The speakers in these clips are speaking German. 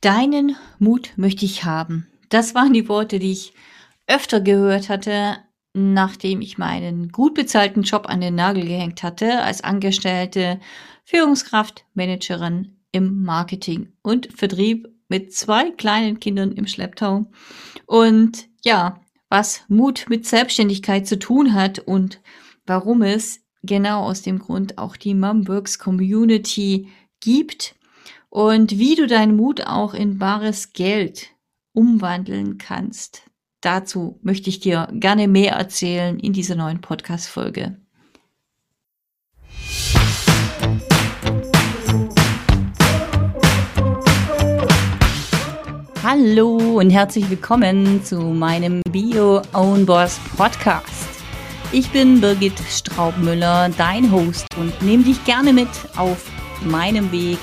Deinen Mut möchte ich haben. Das waren die Worte, die ich öfter gehört hatte, nachdem ich meinen gut bezahlten Job an den Nagel gehängt hatte als angestellte Führungskraft, Managerin im Marketing und Vertrieb mit zwei kleinen Kindern im Schlepptau. Und ja, was Mut mit Selbstständigkeit zu tun hat und warum es genau aus dem Grund auch die Mumworks Community gibt und wie du deinen Mut auch in bares Geld umwandeln kannst. Dazu möchte ich dir gerne mehr erzählen in dieser neuen Podcast-Folge. Hallo und herzlich willkommen zu meinem Bio Own Boss Podcast. Ich bin Birgit Straubmüller, dein Host und nehme dich gerne mit auf meinem Weg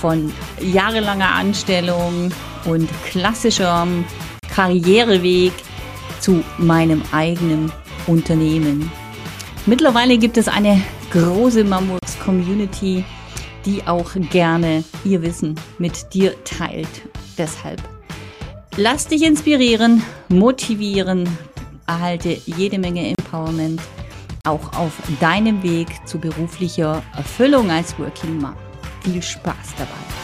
von jahrelanger Anstellung und klassischem Karriereweg zu meinem eigenen Unternehmen. Mittlerweile gibt es eine große Mammuts-Community, die auch gerne ihr Wissen mit dir teilt. Deshalb lass dich inspirieren, motivieren, erhalte jede Menge Empowerment auch auf deinem Weg zu beruflicher Erfüllung als Working Mom. Viel Spaß dabei.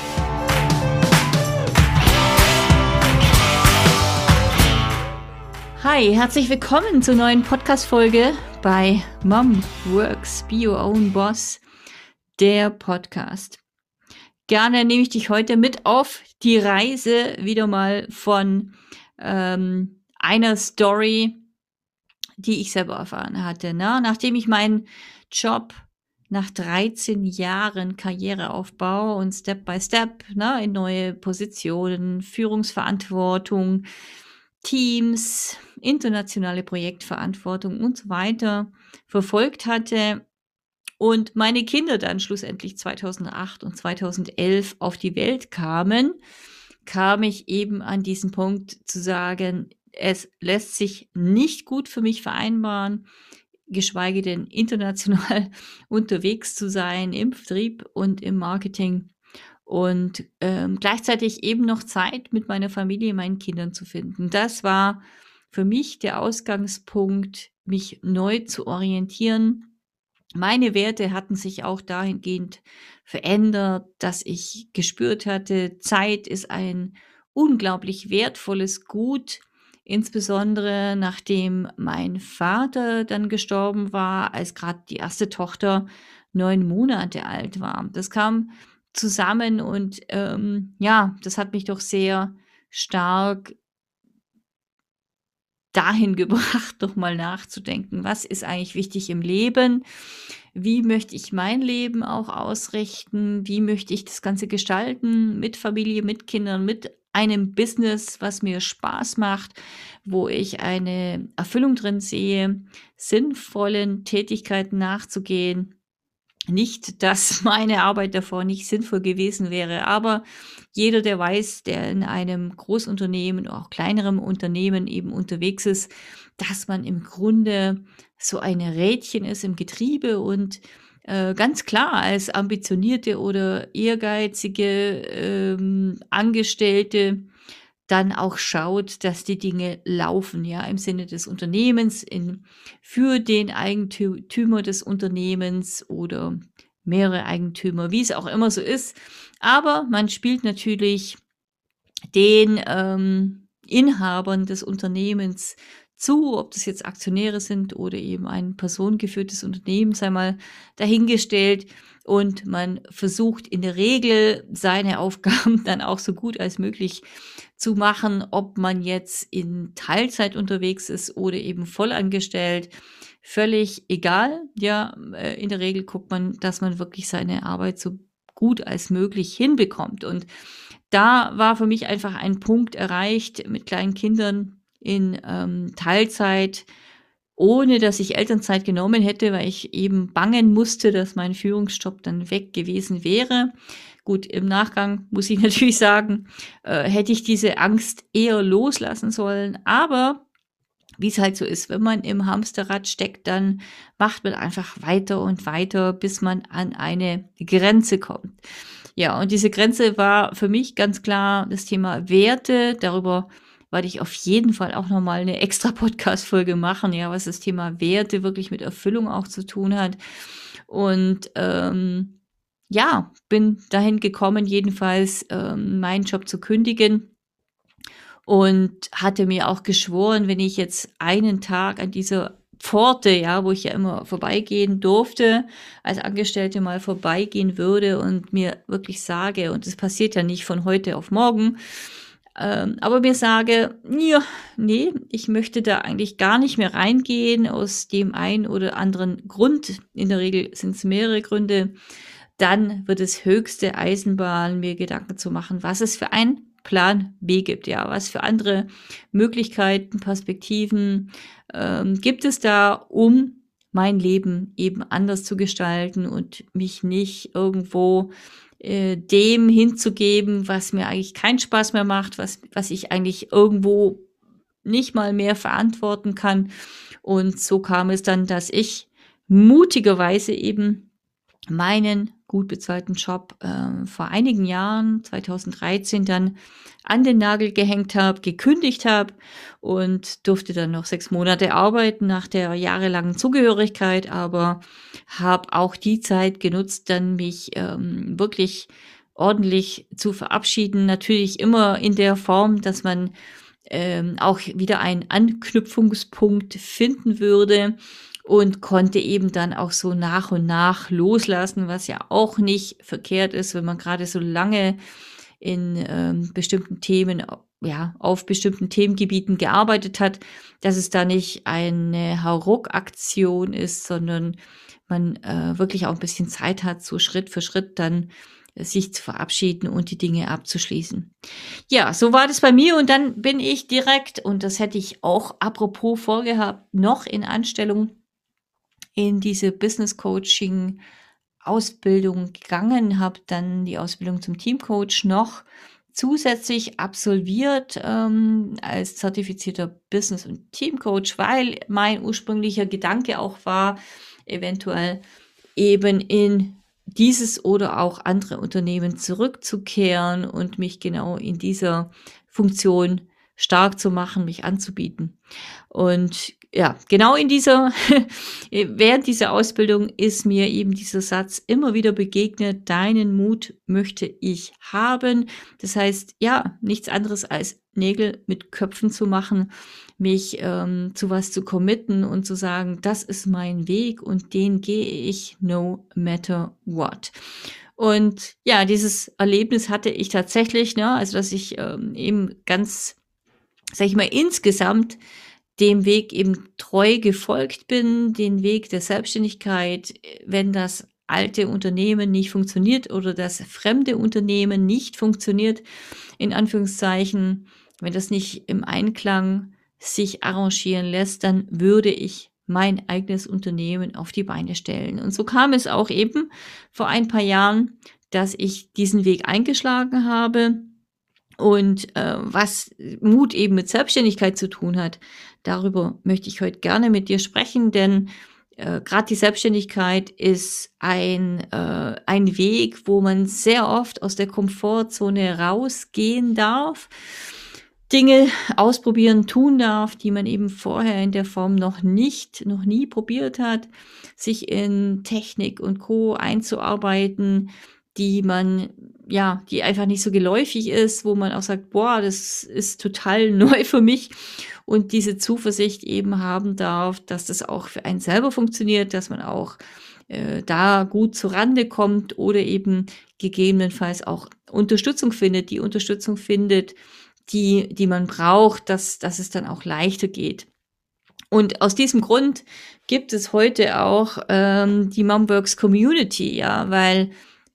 Hi, herzlich willkommen zur neuen Podcast-Folge bei Mom Works Be Your Own Boss, der Podcast. Gerne nehme ich dich heute mit auf die Reise wieder mal von ähm, einer Story, die ich selber erfahren hatte. Ne? Nachdem ich meinen Job nach 13 Jahren Karriereaufbau und Step by Step ne, in neue Positionen, Führungsverantwortung, Teams, internationale Projektverantwortung und so weiter verfolgt hatte und meine Kinder dann schlussendlich 2008 und 2011 auf die Welt kamen, kam ich eben an diesen Punkt zu sagen, es lässt sich nicht gut für mich vereinbaren, geschweige denn international unterwegs zu sein im Vertrieb und im Marketing und ähm, gleichzeitig eben noch Zeit mit meiner Familie, meinen Kindern zu finden. Das war für mich der Ausgangspunkt, mich neu zu orientieren. Meine Werte hatten sich auch dahingehend verändert, dass ich gespürt hatte, Zeit ist ein unglaublich wertvolles Gut, Insbesondere nachdem mein Vater dann gestorben war, als gerade die erste Tochter neun Monate alt war. Das kam zusammen und ähm, ja, das hat mich doch sehr stark dahin gebracht, doch mal nachzudenken, was ist eigentlich wichtig im Leben? Wie möchte ich mein Leben auch ausrichten? Wie möchte ich das Ganze gestalten mit Familie, mit Kindern, mit einem Business, was mir Spaß macht, wo ich eine Erfüllung drin sehe, sinnvollen Tätigkeiten nachzugehen. Nicht, dass meine Arbeit davor nicht sinnvoll gewesen wäre, aber jeder, der weiß, der in einem Großunternehmen, auch kleinerem Unternehmen eben unterwegs ist, dass man im Grunde so ein Rädchen ist im Getriebe und äh, ganz klar als ambitionierte oder ehrgeizige ähm, Angestellte dann auch schaut, dass die Dinge laufen, ja, im Sinne des Unternehmens, in, für den Eigentümer des Unternehmens oder mehrere Eigentümer, wie es auch immer so ist. Aber man spielt natürlich den ähm, Inhabern des Unternehmens zu, ob das jetzt Aktionäre sind oder eben ein personengeführtes Unternehmen, sei mal dahingestellt. Und man versucht in der Regel seine Aufgaben dann auch so gut als möglich zu machen, ob man jetzt in Teilzeit unterwegs ist oder eben vollangestellt. Völlig egal. Ja, äh, in der Regel guckt man, dass man wirklich seine Arbeit so gut als möglich hinbekommt. Und da war für mich einfach ein Punkt erreicht mit kleinen Kindern, in ähm, Teilzeit, ohne dass ich Elternzeit genommen hätte, weil ich eben bangen musste, dass mein Führungsjob dann weg gewesen wäre. Gut, im Nachgang muss ich natürlich sagen, äh, hätte ich diese Angst eher loslassen sollen. Aber wie es halt so ist, wenn man im Hamsterrad steckt, dann macht man einfach weiter und weiter, bis man an eine Grenze kommt. Ja, und diese Grenze war für mich ganz klar das Thema Werte. Darüber werde ich auf jeden Fall auch nochmal eine extra Podcast-Folge machen, ja, was das Thema Werte wirklich mit Erfüllung auch zu tun hat. Und ähm, ja, bin dahin gekommen, jedenfalls ähm, meinen Job zu kündigen und hatte mir auch geschworen, wenn ich jetzt einen Tag an dieser Pforte, ja, wo ich ja immer vorbeigehen durfte, als Angestellte mal vorbeigehen würde und mir wirklich sage, und das passiert ja nicht von heute auf morgen, ähm, aber mir sage, ja, nee, ich möchte da eigentlich gar nicht mehr reingehen aus dem einen oder anderen Grund. In der Regel sind es mehrere Gründe. Dann wird es höchste Eisenbahn, mir Gedanken zu machen, was es für ein Plan B gibt, ja, was für andere Möglichkeiten, Perspektiven ähm, gibt es da, um mein Leben eben anders zu gestalten und mich nicht irgendwo äh, dem hinzugeben, was mir eigentlich keinen Spaß mehr macht, was, was ich eigentlich irgendwo nicht mal mehr verantworten kann. Und so kam es dann, dass ich mutigerweise eben meinen gut bezahlten Job äh, vor einigen Jahren, 2013, dann an den Nagel gehängt habe, gekündigt habe und durfte dann noch sechs Monate arbeiten nach der jahrelangen Zugehörigkeit, aber habe auch die Zeit genutzt, dann mich ähm, wirklich ordentlich zu verabschieden. Natürlich immer in der Form, dass man ähm, auch wieder einen Anknüpfungspunkt finden würde und konnte eben dann auch so nach und nach loslassen, was ja auch nicht verkehrt ist, wenn man gerade so lange in ähm, bestimmten Themen, ja, auf bestimmten Themengebieten gearbeitet hat, dass es da nicht eine Hauruck-Aktion ist, sondern man äh, wirklich auch ein bisschen Zeit hat, so Schritt für Schritt dann sich zu verabschieden und die Dinge abzuschließen. Ja, so war das bei mir und dann bin ich direkt, und das hätte ich auch apropos vorgehabt, noch in Anstellung in diese Business Coaching Ausbildung gegangen, habe dann die Ausbildung zum Teamcoach noch zusätzlich absolviert ähm, als zertifizierter Business- und Teamcoach, weil mein ursprünglicher Gedanke auch war, eventuell eben in dieses oder auch andere Unternehmen zurückzukehren und mich genau in dieser Funktion stark zu machen, mich anzubieten. Und ja, genau in dieser, während dieser Ausbildung ist mir eben dieser Satz immer wieder begegnet, deinen Mut möchte ich haben. Das heißt, ja, nichts anderes als Nägel mit Köpfen zu machen, mich ähm, zu was zu committen und zu sagen, das ist mein Weg und den gehe ich no matter what. Und ja, dieses Erlebnis hatte ich tatsächlich, ne, also dass ich ähm, eben ganz, sag ich mal, insgesamt dem Weg eben treu gefolgt bin, den Weg der Selbstständigkeit, wenn das alte Unternehmen nicht funktioniert oder das fremde Unternehmen nicht funktioniert, in Anführungszeichen, wenn das nicht im Einklang sich arrangieren lässt, dann würde ich mein eigenes Unternehmen auf die Beine stellen. Und so kam es auch eben vor ein paar Jahren, dass ich diesen Weg eingeschlagen habe, und äh, was Mut eben mit Selbstständigkeit zu tun hat, darüber möchte ich heute gerne mit dir sprechen, denn äh, gerade die Selbstständigkeit ist ein, äh, ein Weg, wo man sehr oft aus der Komfortzone rausgehen darf, Dinge ausprobieren, tun darf, die man eben vorher in der Form noch nicht, noch nie probiert hat, sich in Technik und Co. einzuarbeiten, die man ja, die einfach nicht so geläufig ist, wo man auch sagt, boah, das ist total neu für mich und diese Zuversicht eben haben darf, dass das auch für einen selber funktioniert, dass man auch äh, da gut zurande kommt oder eben gegebenenfalls auch Unterstützung findet, die Unterstützung findet, die, die man braucht, dass, dass es dann auch leichter geht. Und aus diesem Grund gibt es heute auch ähm, die Momworks Community, ja, weil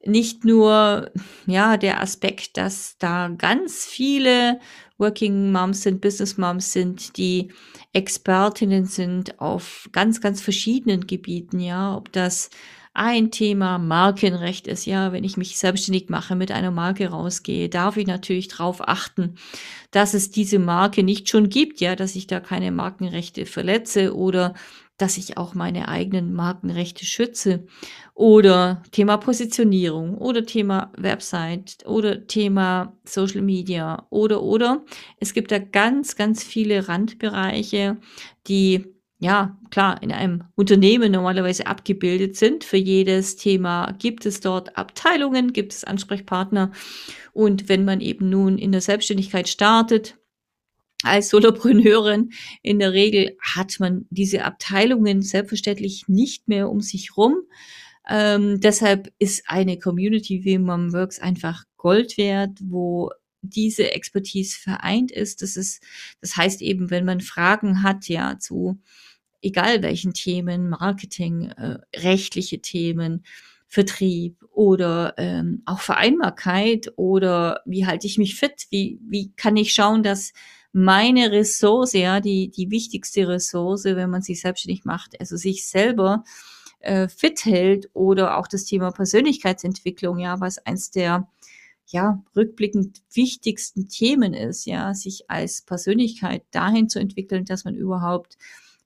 nicht nur ja der Aspekt, dass da ganz viele Working Moms sind, Business Moms sind, die Expertinnen sind auf ganz, ganz verschiedenen Gebieten, ja, ob das ein Thema Markenrecht ist. Ja, wenn ich mich selbstständig mache, mit einer Marke rausgehe, darf ich natürlich darauf achten, dass es diese Marke nicht schon gibt, ja, dass ich da keine Markenrechte verletze oder dass ich auch meine eigenen Markenrechte schütze oder Thema Positionierung oder Thema Website oder Thema Social Media oder oder es gibt da ganz ganz viele Randbereiche, die ja, klar, in einem Unternehmen normalerweise abgebildet sind. Für jedes Thema gibt es dort Abteilungen, gibt es Ansprechpartner. Und wenn man eben nun in der Selbstständigkeit startet, als Solopreneurin, in der Regel hat man diese Abteilungen selbstverständlich nicht mehr um sich rum. Ähm, deshalb ist eine Community wie Momworks einfach Gold wert, wo diese Expertise vereint ist. Das ist, das heißt eben, wenn man Fragen hat, ja, zu egal welchen Themen, Marketing, äh, rechtliche Themen, Vertrieb oder ähm, auch Vereinbarkeit oder wie halte ich mich fit, wie, wie kann ich schauen, dass meine Ressource, ja, die, die wichtigste Ressource, wenn man sich selbstständig macht, also sich selber äh, fit hält oder auch das Thema Persönlichkeitsentwicklung, ja, was eins der ja, rückblickend wichtigsten Themen ist, ja, sich als Persönlichkeit dahin zu entwickeln, dass man überhaupt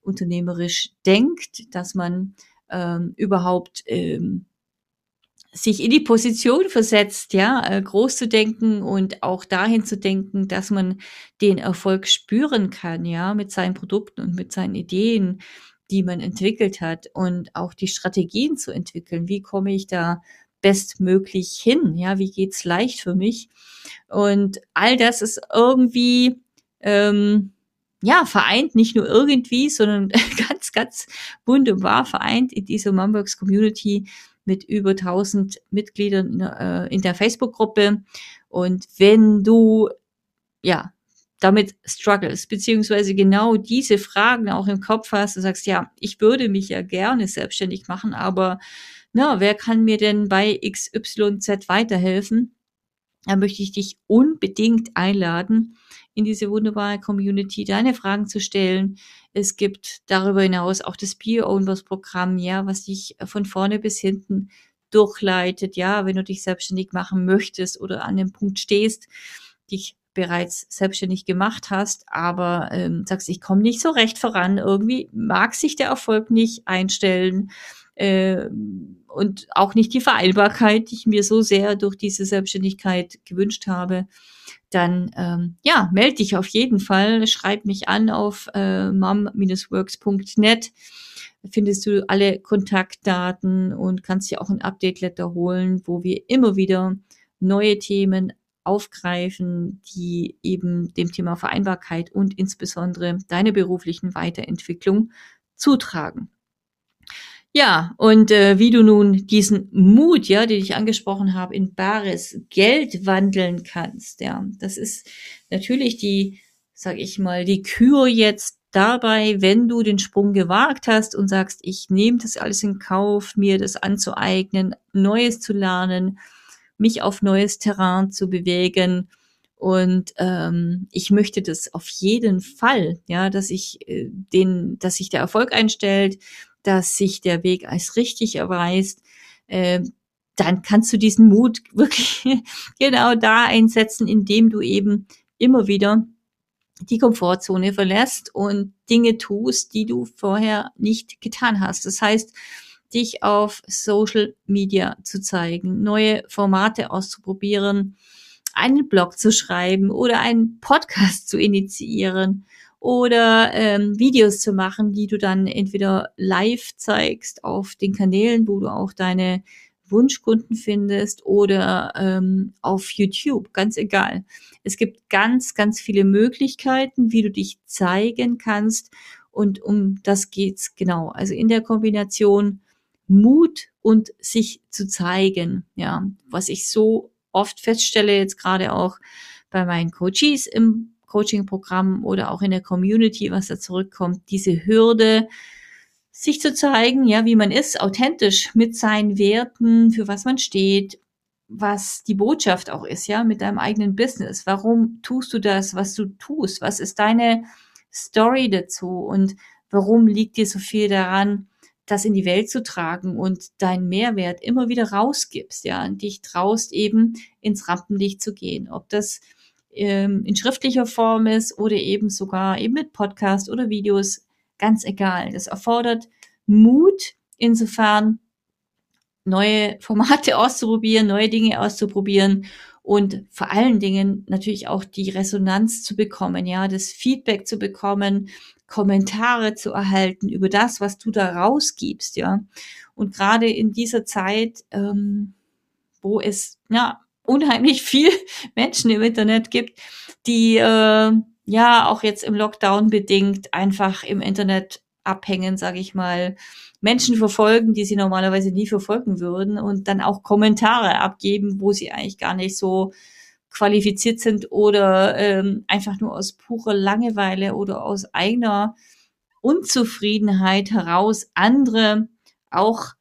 unternehmerisch denkt, dass man ähm, überhaupt ähm, sich in die Position versetzt, ja, äh, groß zu denken und auch dahin zu denken, dass man den Erfolg spüren kann, ja, mit seinen Produkten und mit seinen Ideen, die man entwickelt hat und auch die Strategien zu entwickeln. Wie komme ich da bestmöglich hin? Ja, wie geht's leicht für mich? Und all das ist irgendwie ähm, ja, vereint nicht nur irgendwie, sondern ganz, ganz wunderbar vereint in dieser Momworks Community mit über 1000 Mitgliedern in, äh, in der Facebook-Gruppe. Und wenn du, ja, damit struggles, beziehungsweise genau diese Fragen auch im Kopf hast, du sagst, ja, ich würde mich ja gerne selbstständig machen, aber na, wer kann mir denn bei XYZ weiterhelfen? Da möchte ich dich unbedingt einladen, in diese wunderbare Community deine Fragen zu stellen. Es gibt darüber hinaus auch das Bio Owners Programm, ja, was dich von vorne bis hinten durchleitet, ja, wenn du dich selbstständig machen möchtest oder an dem Punkt stehst, dich bereits selbstständig gemacht hast, aber ähm, sagst, ich komme nicht so recht voran, irgendwie mag sich der Erfolg nicht einstellen äh, und auch nicht die Vereinbarkeit, die ich mir so sehr durch diese Selbstständigkeit gewünscht habe, dann ähm, ja, melde dich auf jeden Fall, schreib mich an auf äh, mom-works.net findest du alle Kontaktdaten und kannst dir auch ein Update-Letter holen, wo wir immer wieder neue Themen aufgreifen, die eben dem Thema Vereinbarkeit und insbesondere deine beruflichen Weiterentwicklung zutragen. Ja, und äh, wie du nun diesen Mut, ja, den ich angesprochen habe, in bares Geld wandeln kannst, ja, das ist natürlich die, sag ich mal, die Kür jetzt dabei, wenn du den Sprung gewagt hast und sagst, ich nehme das alles in Kauf, mir das anzueignen, Neues zu lernen, mich auf neues Terrain zu bewegen. Und ähm, ich möchte das auf jeden Fall, ja, dass ich äh, den, dass sich der Erfolg einstellt, dass sich der Weg als richtig erweist, äh, dann kannst du diesen Mut wirklich genau da einsetzen, indem du eben immer wieder die Komfortzone verlässt und Dinge tust, die du vorher nicht getan hast. Das heißt, dich auf Social Media zu zeigen, neue Formate auszuprobieren, einen Blog zu schreiben oder einen Podcast zu initiieren oder ähm, Videos zu machen, die du dann entweder live zeigst auf den Kanälen, wo du auch deine Wunschkunden findest oder ähm, auf YouTube, ganz egal. Es gibt ganz, ganz viele Möglichkeiten, wie du dich zeigen kannst und um das geht's genau. Also in der Kombination Mut und sich zu zeigen, ja, was ich so oft feststelle, jetzt gerade auch bei meinen Coaches im Coaching-Programm oder auch in der Community, was da zurückkommt, diese Hürde, sich zu zeigen, ja, wie man ist, authentisch mit seinen Werten, für was man steht, was die Botschaft auch ist, ja, mit deinem eigenen Business. Warum tust du das, was du tust? Was ist deine Story dazu? Und warum liegt dir so viel daran, das in die Welt zu tragen und deinen Mehrwert immer wieder rausgibst, ja, und dich traust eben ins Rampenlicht zu gehen. Ob das ähm, in schriftlicher Form ist oder eben sogar eben mit Podcast oder Videos, ganz egal. Das erfordert Mut, insofern neue Formate auszuprobieren, neue Dinge auszuprobieren und vor allen Dingen natürlich auch die Resonanz zu bekommen, ja, das Feedback zu bekommen, Kommentare zu erhalten über das, was du da rausgibst, ja. Und gerade in dieser Zeit, ähm, wo es ja unheimlich viel Menschen im Internet gibt, die äh, ja auch jetzt im Lockdown bedingt einfach im Internet abhängen, sage ich mal, Menschen verfolgen, die sie normalerweise nie verfolgen würden und dann auch Kommentare abgeben, wo sie eigentlich gar nicht so qualifiziert sind oder ähm, einfach nur aus purer Langeweile oder aus eigener Unzufriedenheit heraus andere auch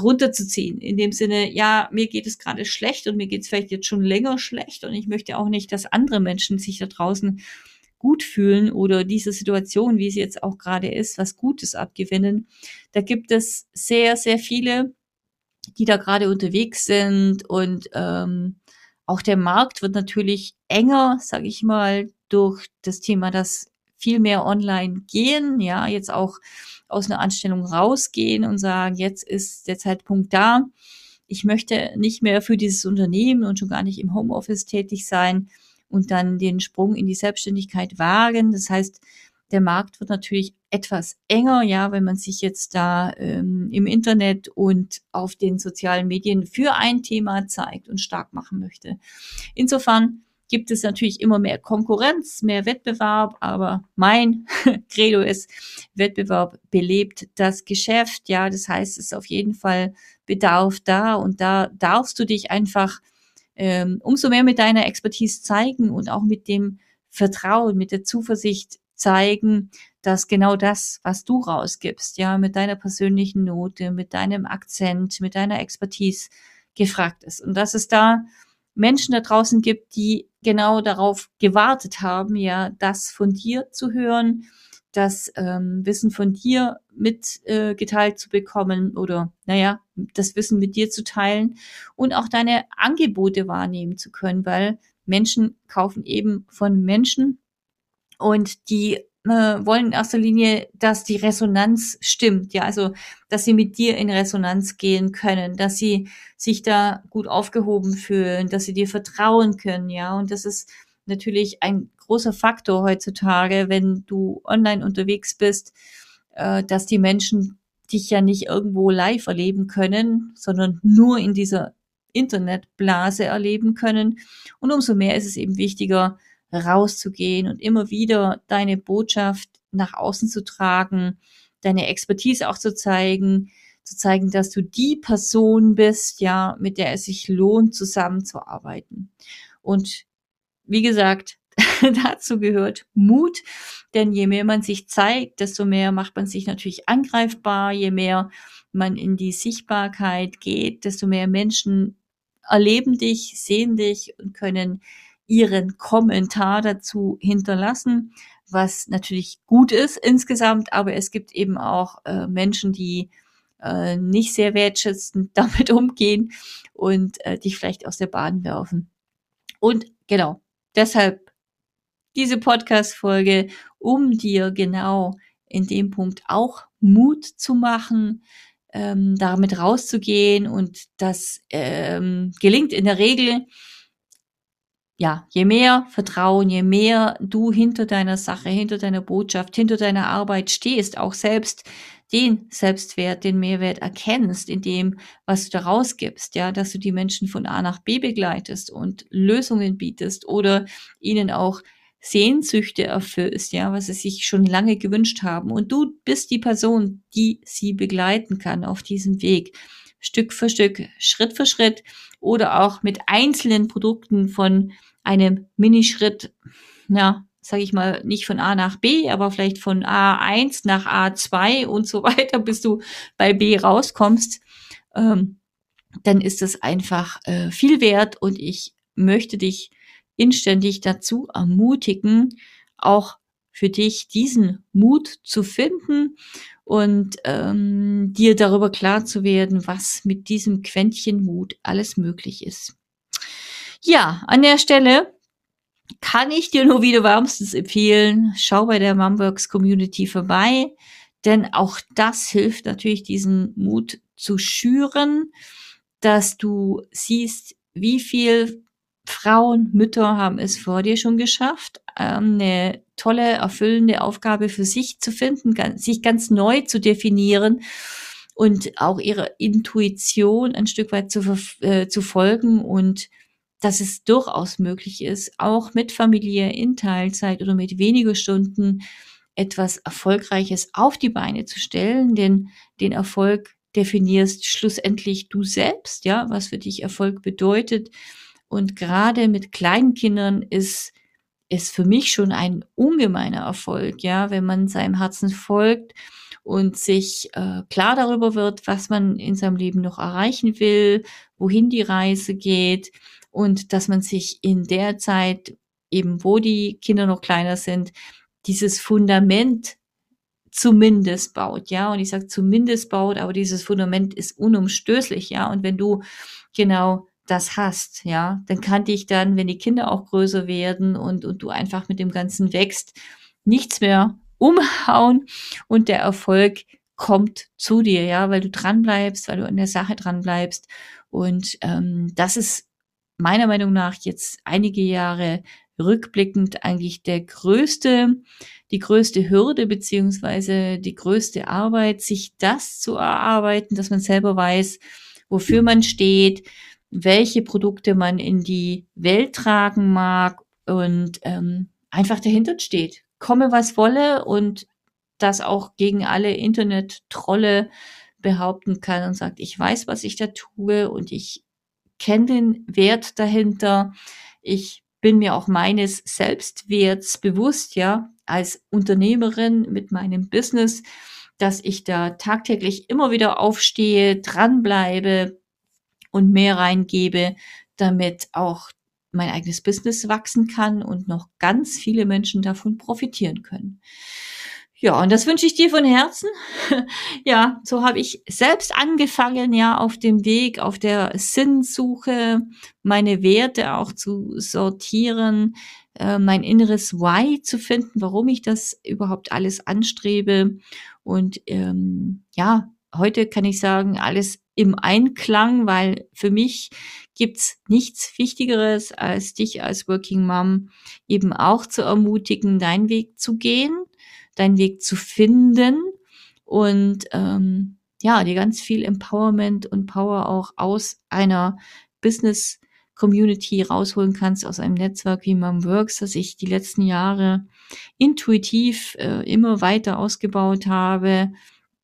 runterzuziehen. In dem Sinne, ja, mir geht es gerade schlecht und mir geht es vielleicht jetzt schon länger schlecht und ich möchte auch nicht, dass andere Menschen sich da draußen gut fühlen oder diese Situation, wie sie jetzt auch gerade ist, was Gutes abgewinnen. Da gibt es sehr, sehr viele, die da gerade unterwegs sind und ähm, auch der Markt wird natürlich enger, sage ich mal, durch das Thema, dass viel mehr online gehen, ja, jetzt auch aus einer Anstellung rausgehen und sagen, jetzt ist der Zeitpunkt da. Ich möchte nicht mehr für dieses Unternehmen und schon gar nicht im Homeoffice tätig sein und dann den Sprung in die Selbstständigkeit wagen. Das heißt, der Markt wird natürlich etwas enger, ja, wenn man sich jetzt da ähm, im Internet und auf den sozialen Medien für ein Thema zeigt und stark machen möchte. Insofern gibt es natürlich immer mehr Konkurrenz, mehr Wettbewerb, aber mein Credo ist, Wettbewerb belebt das Geschäft, ja, das heißt, es ist auf jeden Fall Bedarf da und da darfst du dich einfach ähm, umso mehr mit deiner Expertise zeigen und auch mit dem Vertrauen, mit der Zuversicht zeigen, dass genau das, was du rausgibst, ja, mit deiner persönlichen Note, mit deinem Akzent, mit deiner Expertise gefragt ist. Und dass es da Menschen da draußen gibt, die genau darauf gewartet haben, ja, das von dir zu hören, das ähm, Wissen von dir mitgeteilt äh, zu bekommen oder, naja, das Wissen mit dir zu teilen und auch deine Angebote wahrnehmen zu können, weil Menschen kaufen eben von Menschen und die äh, wollen in erster Linie, dass die Resonanz stimmt, ja, also dass sie mit dir in Resonanz gehen können, dass sie sich da gut aufgehoben fühlen, dass sie dir vertrauen können, ja, und das ist natürlich ein großer Faktor heutzutage, wenn du online unterwegs bist, äh, dass die Menschen dich ja nicht irgendwo live erleben können, sondern nur in dieser Internetblase erleben können. Und umso mehr ist es eben wichtiger, rauszugehen und immer wieder deine Botschaft nach außen zu tragen, deine Expertise auch zu zeigen, zu zeigen, dass du die Person bist, ja, mit der es sich lohnt, zusammenzuarbeiten. Und wie gesagt, dazu gehört Mut, denn je mehr man sich zeigt, desto mehr macht man sich natürlich angreifbar, je mehr man in die Sichtbarkeit geht, desto mehr Menschen erleben dich, sehen dich und können ihren Kommentar dazu hinterlassen, was natürlich gut ist insgesamt, aber es gibt eben auch äh, Menschen, die äh, nicht sehr wertschätzend damit umgehen und äh, dich vielleicht aus der Bahn werfen. Und genau, deshalb diese Podcast-Folge, um dir genau in dem Punkt auch Mut zu machen, ähm, damit rauszugehen und das ähm, gelingt in der Regel, ja, je mehr Vertrauen, je mehr du hinter deiner Sache, hinter deiner Botschaft, hinter deiner Arbeit stehst, auch selbst den Selbstwert, den Mehrwert erkennst in dem, was du da rausgibst, ja, dass du die Menschen von A nach B begleitest und Lösungen bietest oder ihnen auch Sehnsüchte erfüllst, ja, was sie sich schon lange gewünscht haben. Und du bist die Person, die sie begleiten kann auf diesem Weg. Stück für Stück, Schritt für Schritt oder auch mit einzelnen Produkten von einem Minischritt, ja, sage ich mal, nicht von A nach B, aber vielleicht von A1 nach A2 und so weiter, bis du bei B rauskommst, ähm, dann ist es einfach äh, viel wert und ich möchte dich inständig dazu ermutigen, auch für dich diesen Mut zu finden und ähm, dir darüber klar zu werden, was mit diesem Quäntchen Mut alles möglich ist. Ja, an der Stelle kann ich dir nur wieder wärmstens empfehlen, schau bei der Mumworks Community vorbei, denn auch das hilft natürlich, diesen Mut zu schüren, dass du siehst, wie viel Frauen, Mütter haben es vor dir schon geschafft, ähm, eine tolle, erfüllende Aufgabe für sich zu finden, sich ganz neu zu definieren und auch ihre Intuition ein Stück weit zu, äh, zu folgen und dass es durchaus möglich ist, auch mit Familie in Teilzeit oder mit weniger Stunden etwas Erfolgreiches auf die Beine zu stellen, denn den Erfolg definierst schlussendlich du selbst, ja, was für dich Erfolg bedeutet. Und gerade mit kleinen Kindern ist ist für mich schon ein ungemeiner Erfolg, ja, wenn man seinem Herzen folgt und sich äh, klar darüber wird, was man in seinem Leben noch erreichen will, wohin die Reise geht und dass man sich in der Zeit, eben wo die Kinder noch kleiner sind, dieses Fundament zumindest baut, ja. Und ich sage zumindest baut, aber dieses Fundament ist unumstößlich, ja. Und wenn du genau das hast, ja, dann kann dich dann, wenn die Kinder auch größer werden und, und du einfach mit dem Ganzen wächst, nichts mehr umhauen und der Erfolg kommt zu dir, ja, weil du dran bleibst, weil du an der Sache dran bleibst. Und ähm, das ist meiner Meinung nach jetzt einige Jahre rückblickend eigentlich der größte, die größte Hürde beziehungsweise die größte Arbeit, sich das zu erarbeiten, dass man selber weiß, wofür man steht, welche Produkte man in die Welt tragen mag und ähm, einfach dahinter steht. Komme was wolle und das auch gegen alle Internet-Trolle behaupten kann und sagt, ich weiß, was ich da tue und ich kenne den Wert dahinter. Ich bin mir auch meines Selbstwerts bewusst, ja, als Unternehmerin mit meinem Business, dass ich da tagtäglich immer wieder aufstehe, dranbleibe, und mehr reingebe, damit auch mein eigenes Business wachsen kann und noch ganz viele Menschen davon profitieren können. Ja, und das wünsche ich dir von Herzen. ja, so habe ich selbst angefangen, ja, auf dem Weg, auf der Sinnsuche, meine Werte auch zu sortieren, äh, mein inneres Why zu finden, warum ich das überhaupt alles anstrebe. Und ähm, ja, heute kann ich sagen, alles im Einklang, weil für mich gibt's nichts Wichtigeres, als dich als Working Mom eben auch zu ermutigen, deinen Weg zu gehen, deinen Weg zu finden und ähm, ja, dir ganz viel Empowerment und Power auch aus einer Business Community rausholen kannst, aus einem Netzwerk wie Mom Works, das ich die letzten Jahre intuitiv äh, immer weiter ausgebaut habe.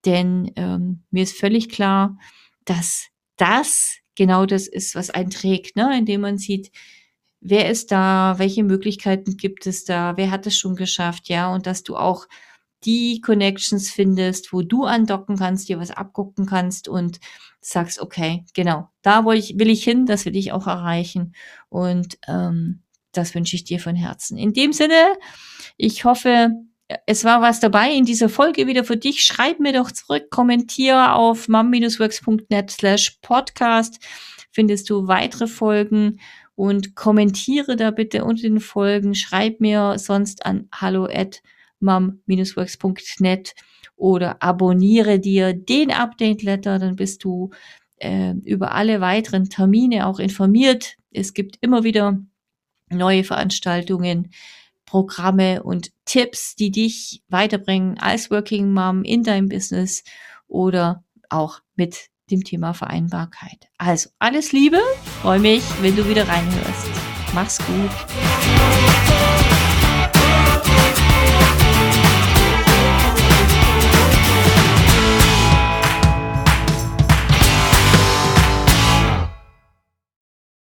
Denn ähm, mir ist völlig klar, dass das genau das ist, was einen trägt, ne? indem man sieht, wer ist da, welche Möglichkeiten gibt es da, wer hat es schon geschafft, ja, und dass du auch die Connections findest, wo du andocken kannst, dir was abgucken kannst und sagst, okay, genau, da will ich, will ich hin, das will ich auch erreichen. Und ähm, das wünsche ich dir von Herzen. In dem Sinne, ich hoffe, es war was dabei in dieser Folge wieder für dich. Schreib mir doch zurück, kommentiere auf mum-works.net slash podcast. Findest du weitere Folgen und kommentiere da bitte unter den Folgen. Schreib mir sonst an hallo at mum-works.net oder abonniere dir den Update Letter, dann bist du äh, über alle weiteren Termine auch informiert. Es gibt immer wieder neue Veranstaltungen Programme und Tipps, die dich weiterbringen als Working Mom in deinem Business oder auch mit dem Thema Vereinbarkeit. Also alles Liebe, freue mich, wenn du wieder reinhörst. Mach's gut.